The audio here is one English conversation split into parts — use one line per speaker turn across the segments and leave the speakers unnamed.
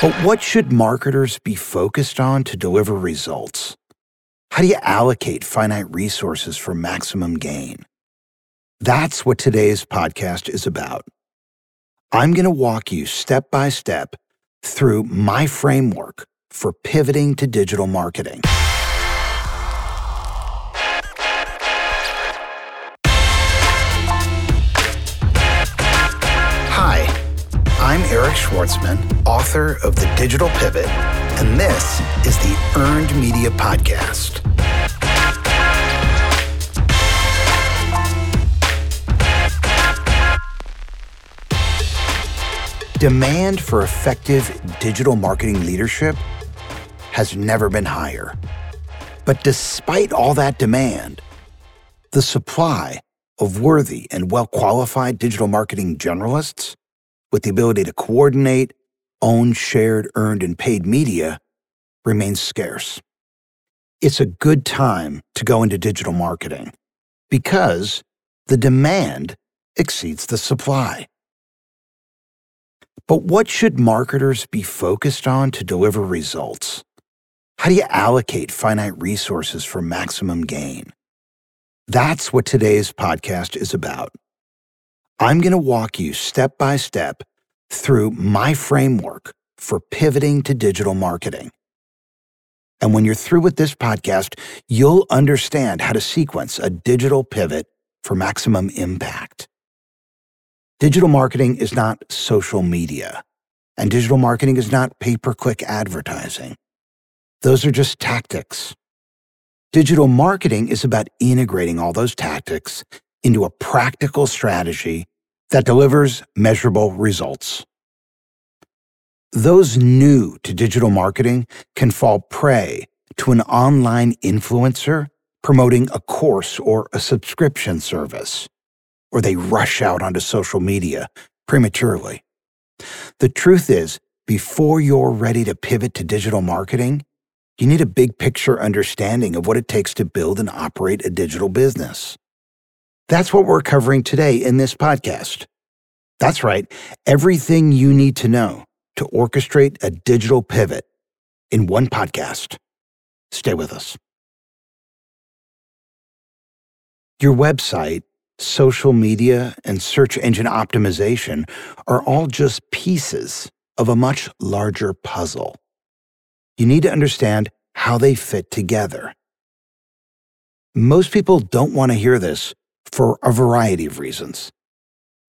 But what should marketers be focused on to deliver results? How do you allocate finite resources for maximum gain? That's what today's podcast is about. I'm going to walk you step by step through my framework for pivoting to digital marketing. Hi, I'm Eric Schwartzman, author of The Digital Pivot, and this is the Earned Media Podcast. Demand for effective digital marketing leadership has never been higher. But despite all that demand, the supply of worthy and well qualified digital marketing generalists with the ability to coordinate, own shared, earned, and paid media remains scarce. It's a good time to go into digital marketing because the demand exceeds the supply. But what should marketers be focused on to deliver results? How do you allocate finite resources for maximum gain? That's what today's podcast is about. I'm going to walk you step by step through my framework for pivoting to digital marketing. And when you're through with this podcast, you'll understand how to sequence a digital pivot for maximum impact. Digital marketing is not social media, and digital marketing is not pay per click advertising. Those are just tactics. Digital marketing is about integrating all those tactics into a practical strategy that delivers measurable results. Those new to digital marketing can fall prey to an online influencer promoting a course or a subscription service or they rush out onto social media prematurely. The truth is, before you're ready to pivot to digital marketing, you need a big picture understanding of what it takes to build and operate a digital business. That's what we're covering today in this podcast. That's right, everything you need to know to orchestrate a digital pivot in one podcast. Stay with us. Your website social media, and search engine optimization are all just pieces of a much larger puzzle. You need to understand how they fit together. Most people don't want to hear this for a variety of reasons.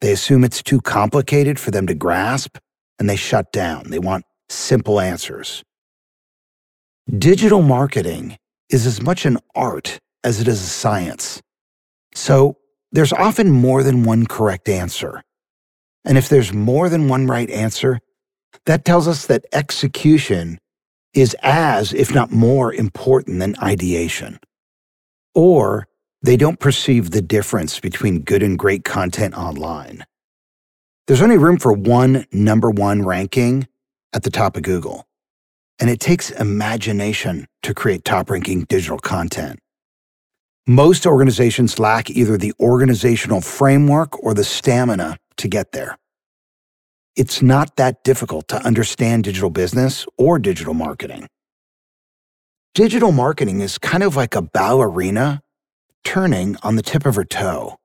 They assume it's too complicated for them to grasp and they shut down. They want simple answers. Digital marketing is as much an art as it is a science. So there's often more than one correct answer. And if there's more than one right answer, that tells us that execution is as, if not more, important than ideation. Or they don't perceive the difference between good and great content online. There's only room for one number one ranking at the top of Google. And it takes imagination to create top ranking digital content. Most organizations lack either the organizational framework or the stamina to get there. It's not that difficult to understand digital business or digital marketing. Digital marketing is kind of like a ballerina turning on the tip of her toe.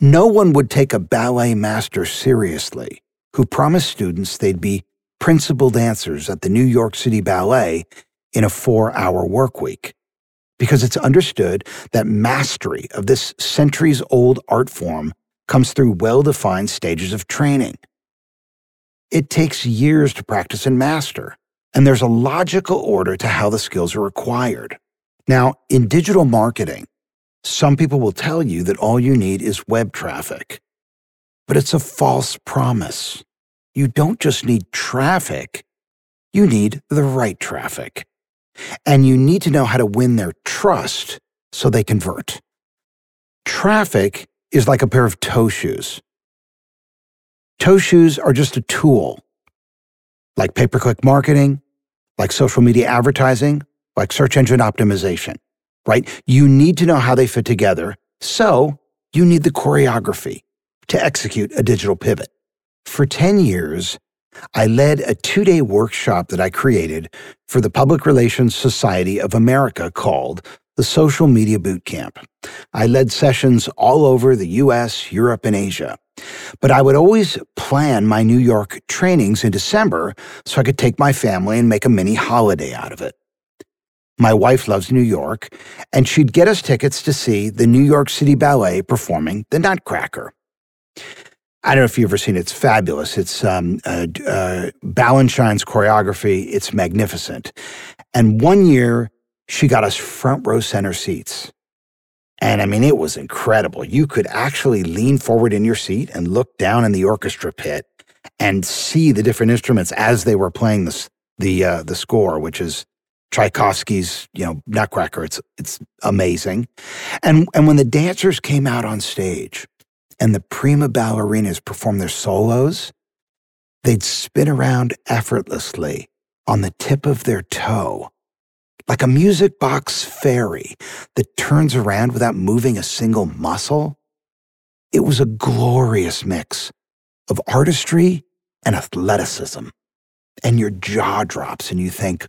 No one would take a ballet master seriously who promised students they'd be principal dancers at the New York City Ballet in a four hour work week because it's understood that mastery of this centuries old art form comes through well defined stages of training. It takes years to practice and master, and there's a logical order to how the skills are acquired. Now, in digital marketing, some people will tell you that all you need is web traffic, but it's a false promise. You don't just need traffic, you need the right traffic. And you need to know how to win their trust so they convert. Traffic is like a pair of toe shoes. Toe shoes are just a tool, like pay per click marketing, like social media advertising, like search engine optimization, right? You need to know how they fit together. So you need the choreography to execute a digital pivot. For 10 years, I led a two day workshop that I created for the Public Relations Society of America called the Social Media Boot Camp. I led sessions all over the US, Europe, and Asia. But I would always plan my New York trainings in December so I could take my family and make a mini holiday out of it. My wife loves New York, and she'd get us tickets to see the New York City Ballet performing The Nutcracker. I don't know if you've ever seen it. It's fabulous. It's um, uh, uh, Balanchine's choreography. It's magnificent. And one year, she got us front row center seats. And I mean, it was incredible. You could actually lean forward in your seat and look down in the orchestra pit and see the different instruments as they were playing the the uh, the score, which is Tchaikovsky's, you know, Nutcracker. It's it's amazing. And and when the dancers came out on stage and the prima ballerinas performed their solos, they'd spin around effortlessly on the tip of their toe like a music box fairy that turns around without moving a single muscle. It was a glorious mix of artistry and athleticism. And your jaw drops and you think,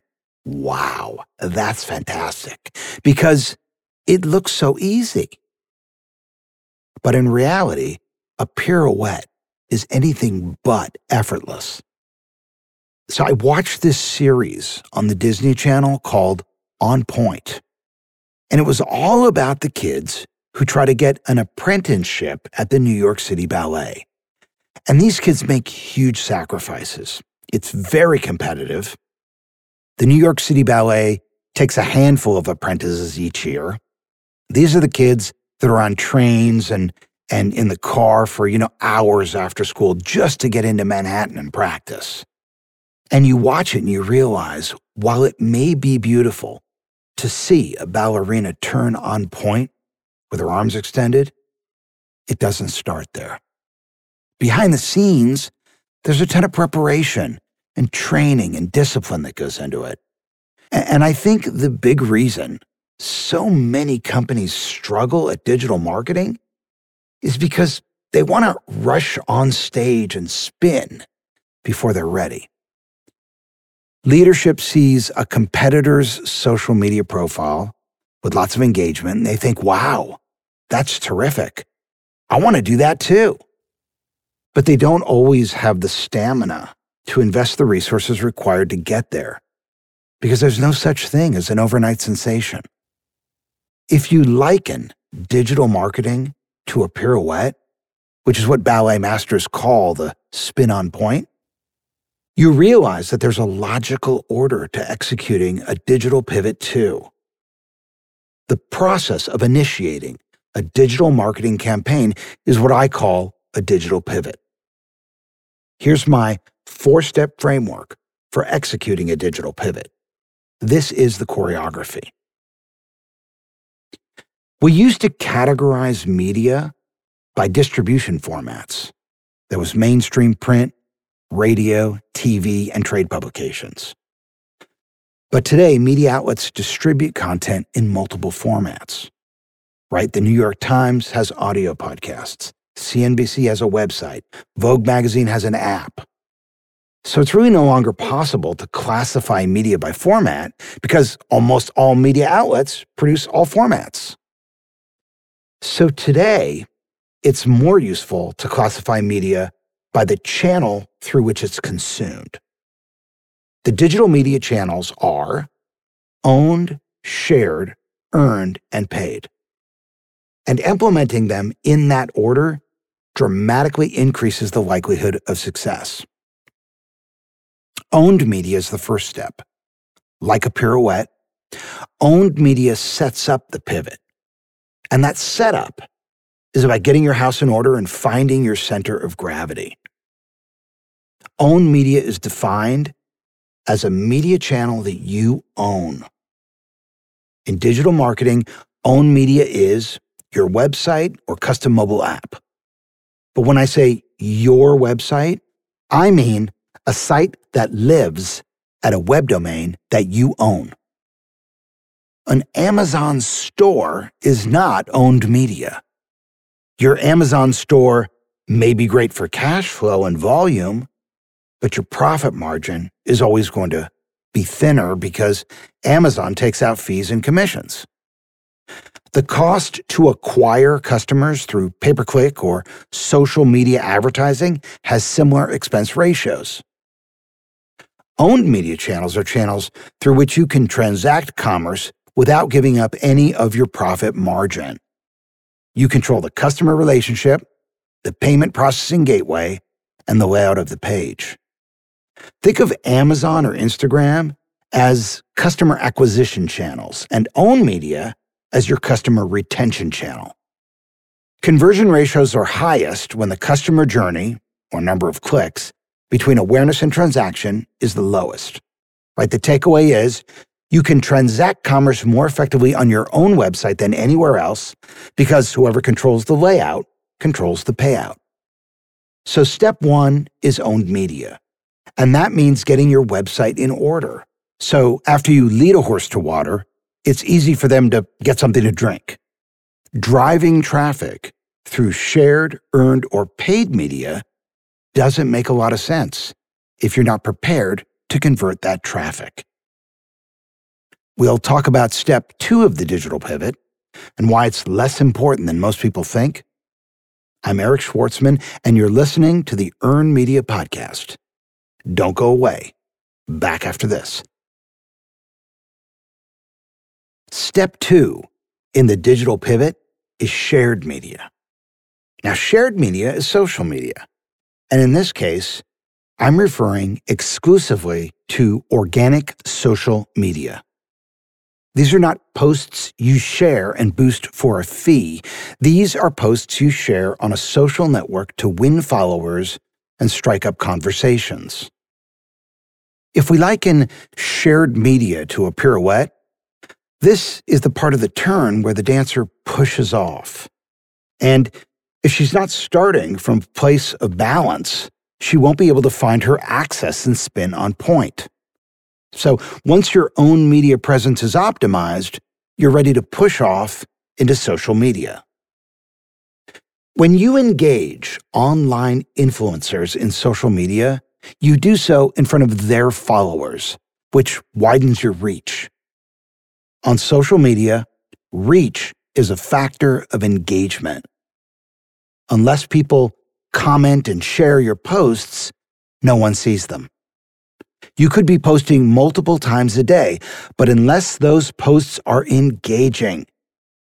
wow, that's fantastic because it looks so easy. But in reality, a pirouette is anything but effortless. So I watched this series on the Disney Channel called On Pointe. And it was all about the kids who try to get an apprenticeship at the New York City Ballet. And these kids make huge sacrifices. It's very competitive. The New York City Ballet takes a handful of apprentices each year. These are the kids that are on trains and and in the car for, you know, hours after school just to get into Manhattan and practice. And you watch it and you realize while it may be beautiful to see a ballerina turn on point with her arms extended, it doesn't start there. Behind the scenes, there's a ton of preparation and training and discipline that goes into it. And I think the big reason so many companies struggle at digital marketing is because they want to rush on stage and spin before they're ready. Leadership sees a competitor's social media profile with lots of engagement and they think, wow, that's terrific. I want to do that too. But they don't always have the stamina to invest the resources required to get there because there's no such thing as an overnight sensation. If you liken digital marketing to a pirouette, which is what ballet masters call the spin on point, you realize that there's a logical order to executing a digital pivot too. The process of initiating a digital marketing campaign is what I call a digital pivot. Here's my four step framework for executing a digital pivot. This is the choreography. We used to categorize media by distribution formats. There was mainstream print, radio, TV, and trade publications. But today, media outlets distribute content in multiple formats. Right? The New York Times has audio podcasts. CNBC has a website. Vogue magazine has an app. So it's really no longer possible to classify media by format because almost all media outlets produce all formats. So today, it's more useful to classify media by the channel through which it's consumed. The digital media channels are owned, shared, earned, and paid. And implementing them in that order dramatically increases the likelihood of success. Owned media is the first step. Like a pirouette, owned media sets up the pivot. And that setup is about getting your house in order and finding your center of gravity. Owned media is defined as a media channel that you own. In digital marketing, owned media is your website or custom mobile app. But when I say your website, I mean a site that lives at a web domain that you own. An Amazon store is not owned media. Your Amazon store may be great for cash flow and volume, but your profit margin is always going to be thinner because Amazon takes out fees and commissions. The cost to acquire customers through pay per click or social media advertising has similar expense ratios. Owned media channels are channels through which you can transact commerce without giving up any of your profit margin. You control the customer relationship, the payment processing gateway, and the layout of the page. Think of Amazon or Instagram as customer acquisition channels and own media as your customer retention channel. Conversion ratios are highest when the customer journey, or number of clicks, between awareness and transaction is the lowest. Right? The takeaway is you can transact commerce more effectively on your own website than anywhere else because whoever controls the layout controls the payout. So, step one is owned media. And that means getting your website in order. So, after you lead a horse to water, it's easy for them to get something to drink. Driving traffic through shared, earned, or paid media doesn't make a lot of sense if you're not prepared to convert that traffic. We'll talk about step two of the digital pivot and why it's less important than most people think. I'm Eric Schwartzman, and you're listening to the Earn Media Podcast. Don't go away. Back after this. Step two in the digital pivot is shared media. Now, shared media is social media. And in this case, I'm referring exclusively to organic social media. These are not posts you share and boost for a fee. These are posts you share on a social network to win followers and strike up conversations. If we liken shared media to a pirouette, this is the part of the turn where the dancer pushes off. And if she's not starting from a place of balance, she won't be able to find her axis and spin on point. So once your own media presence is optimized, you're ready to push off into social media. When you engage online influencers in social media, you do so in front of their followers, which widens your reach. On social media, reach is a factor of engagement unless people comment and share your posts, no one sees them. You could be posting multiple times a day, but unless those posts are engaging,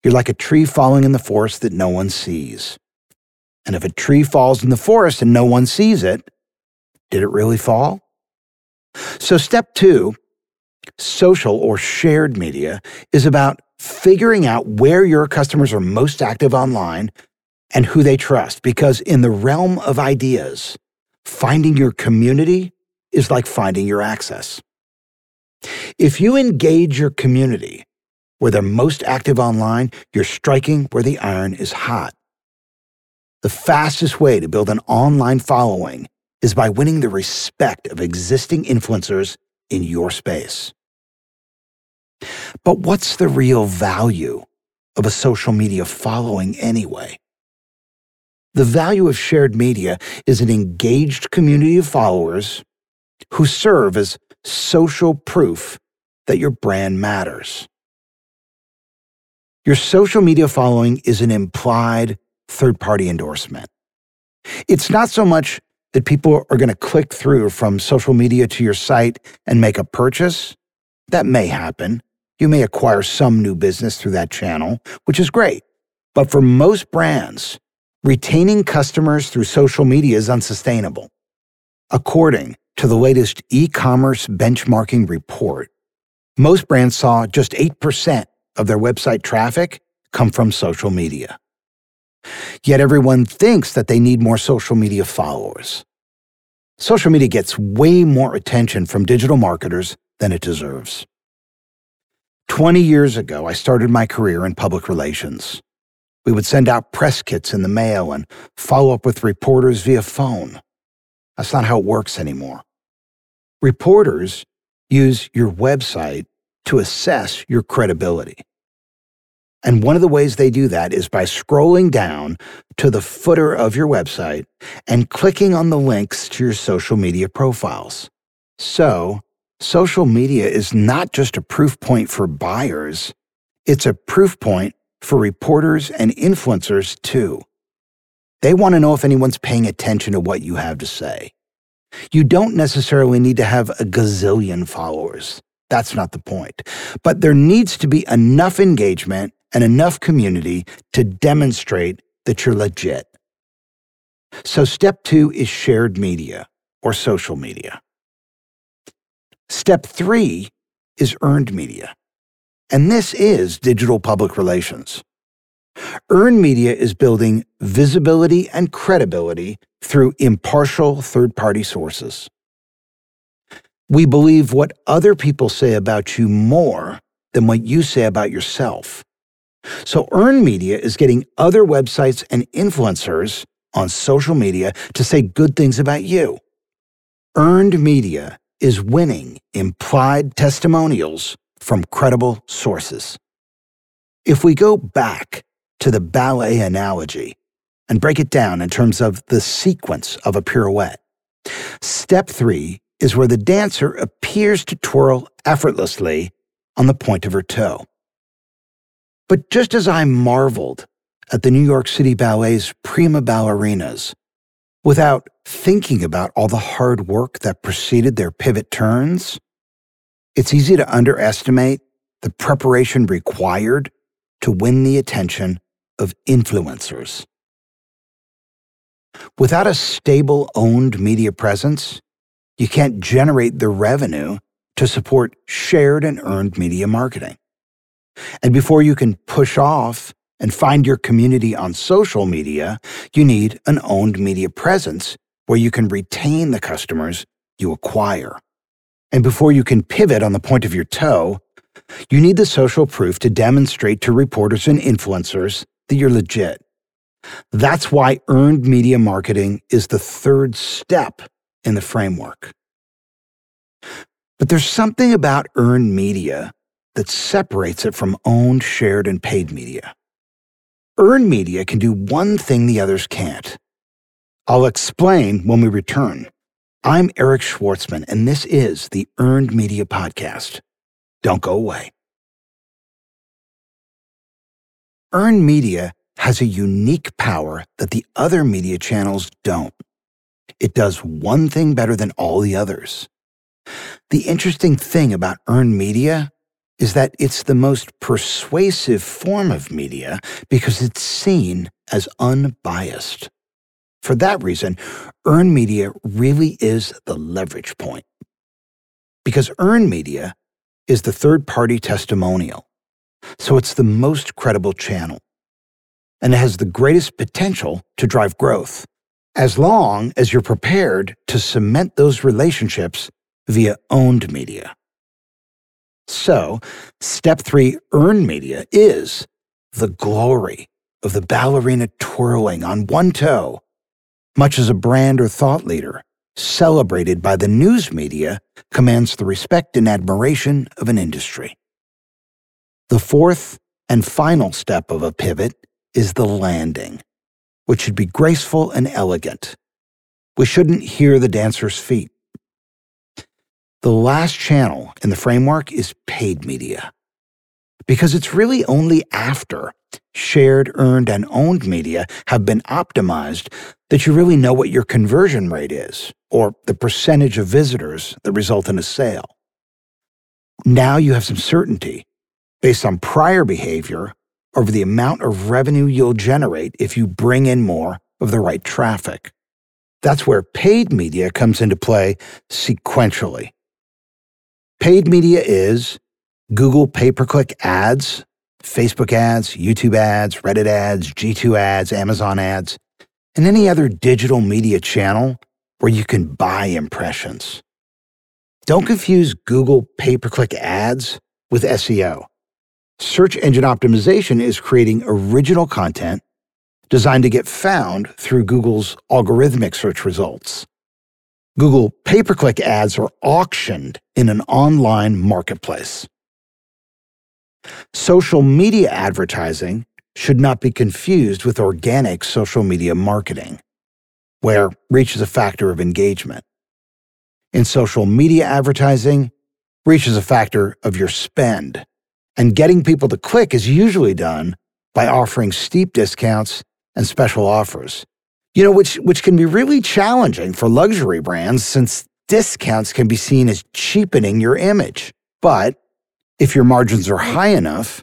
you're like a tree falling in the forest that no one sees. And if a tree falls in the forest and no one sees it, did it really fall? So, step two, social or shared media, is about figuring out where your customers are most active online and who they trust. Because in the realm of ideas, finding your community is like finding your access. If you engage your community where they're most active online, you're striking where the iron is hot. The fastest way to build an online following is by winning the respect of existing influencers in your space. But what's the real value of a social media following anyway? The value of shared media is an engaged community of followers who serve as social proof that your brand matters. Your social media following is an implied third party endorsement. It's not so much that people are going to click through from social media to your site and make a purchase. That may happen. You may acquire some new business through that channel, which is great. But for most brands, retaining customers through social media is unsustainable. According to the latest e commerce benchmarking report, most brands saw just 8% of their website traffic come from social media. Yet everyone thinks that they need more social media followers. Social media gets way more attention from digital marketers than it deserves. 20 years ago, I started my career in public relations. We would send out press kits in the mail and follow up with reporters via phone. That's not how it works anymore. Reporters use your website to assess your credibility. And one of the ways they do that is by scrolling down to the footer of your website and clicking on the links to your social media profiles. So, social media is not just a proof point for buyers, it's a proof point for reporters and influencers too. They want to know if anyone's paying attention to what you have to say. You don't necessarily need to have a gazillion followers. That's not the point. But there needs to be enough engagement and enough community to demonstrate that you're legit. So, step two is shared media or social media. Step three is earned media. And this is digital public relations. Earned media is building visibility and credibility through impartial third party sources. We believe what other people say about you more than what you say about yourself. So, earned media is getting other websites and influencers on social media to say good things about you. Earned media is winning implied testimonials from credible sources. If we go back to the ballet analogy and break it down in terms of the sequence of a pirouette, step three is where the dancer appears to twirl effortlessly on the point of her toe. But just as I marveled at the New York City Ballet's prima ballerinas, without thinking about all the hard work that preceded their pivot turns, it's easy to underestimate the preparation required to win the attention of influencers. Without a stable owned media presence, you can't generate the revenue to support shared and earned media marketing. And before you can push off and find your community on social media, you need an owned media presence where you can retain the customers you acquire. And before you can pivot on the point of your toe, you need the social proof to demonstrate to reporters and influencers that you're legit. That's why earned media marketing is the third step in the framework. But there's something about earned media that separates it from owned, shared, and paid media. Earned media can do one thing the others can't. I'll explain when we return. I'm Eric Schwartzman, and this is the Earned Media Podcast. Don't go away. Earned media has a unique power that the other media channels don't. It does one thing better than all the others. The interesting thing about earned media is that it's the most persuasive form of media because it's seen as unbiased. For that reason, earned media really is the leverage point. Because earned media is the third party testimonial, so it's the most credible channel. And it has the greatest potential to drive growth, as long as you're prepared to cement those relationships via owned media. So, step three, earn media, is the glory of the ballerina twirling on one toe, much as a brand or thought leader, celebrated by the news media, commands the respect and admiration of an industry. The fourth and final step of a pivot is the landing, which should be graceful and elegant. We shouldn't hear the dancer's feet. The last channel in the framework is paid media. Because it's really only after shared, earned, and owned media have been optimized that you really know what your conversion rate is, or the percentage of visitors that result in a sale. Now you have some certainty based on prior behavior over the amount of revenue you'll generate if you bring in more of the right traffic. That's where paid media comes into play sequentially. Paid media is Google pay per click ads, Facebook ads, YouTube ads, Reddit ads, G2 ads, Amazon ads, and any other digital media channel where you can buy impressions. Don't confuse Google pay per click ads with SEO. Search engine optimization is creating original content designed to get found through Google's algorithmic search results. Google pay per click ads are auctioned in an online marketplace. Social media advertising should not be confused with organic social media marketing, where reach is a factor of engagement. In social media advertising, reach is a factor of your spend, and getting people to click is usually done by offering steep discounts and special offers. You know, which, which can be really challenging for luxury brands since discounts can be seen as cheapening your image. But if your margins are high enough,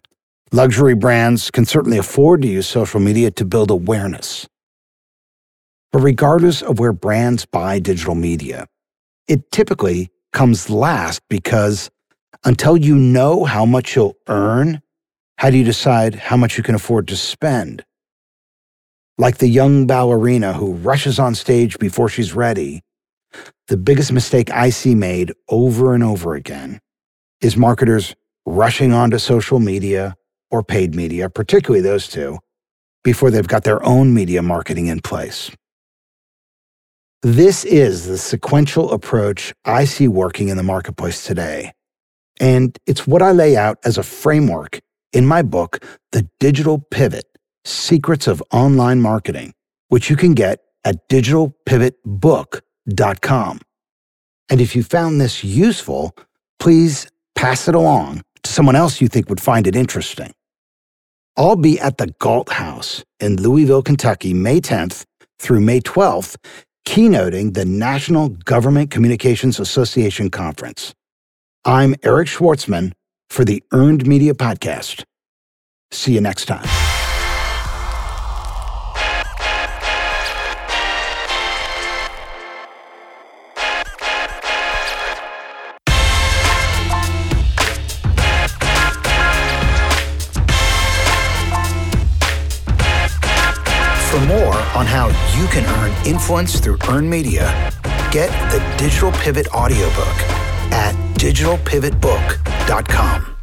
luxury brands can certainly afford to use social media to build awareness. But regardless of where brands buy digital media, it typically comes last because until you know how much you'll earn, how do you decide how much you can afford to spend? Like the young ballerina who rushes on stage before she's ready, the biggest mistake I see made over and over again is marketers rushing onto social media or paid media, particularly those two, before they've got their own media marketing in place. This is the sequential approach I see working in the marketplace today. And it's what I lay out as a framework in my book, The Digital Pivot Secrets of Online Marketing, which you can get at digitalpivotbook.com. And if you found this useful, please pass it along to someone else you think would find it interesting. I'll be at the Galt House in Louisville, Kentucky, May 10th through May 12th, keynoting the National Government Communications Association Conference. I'm Eric Schwartzman for the Earned Media Podcast. See you next time. You can earn influence through earned media, get the Digital Pivot audiobook at digitalpivotbook.com.